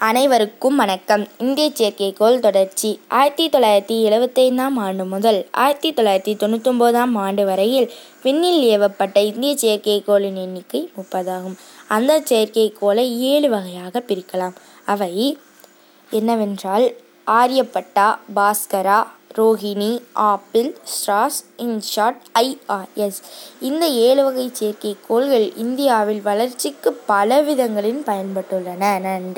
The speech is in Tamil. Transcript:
அனைவருக்கும் வணக்கம். இந்திய செயற்கைக்கோள் தொடர்ச்சி. ஆயிரத்தி தொள்ளாயிரத்தி எழுபத்தைந்தாம் ஆண்டு முதல் ஆயிரத்தி தொள்ளாயிரத்தி தொண்ணூத்தொம்போதாம் ஆண்டு வரையில் விண்ணில் ஏவப்பட்ட இந்திய செயற்கைக்கோளின் எண்ணிக்கை முப்பதாகும். அந்த செயற்கைக்கோளை ஏழு வகையாக பிரிக்கலாம். அவை என்னவென்றால் Aryabhata Bhaskara Rohini Apple SROSS INSAT IRS இந்த ஏழு வகை செயற்கைக்கோள்கள் இந்தியாவில் வளர்ச்சிக்கு பல விதங்களில் பயன்பட்டுள்ளன. நன்றி.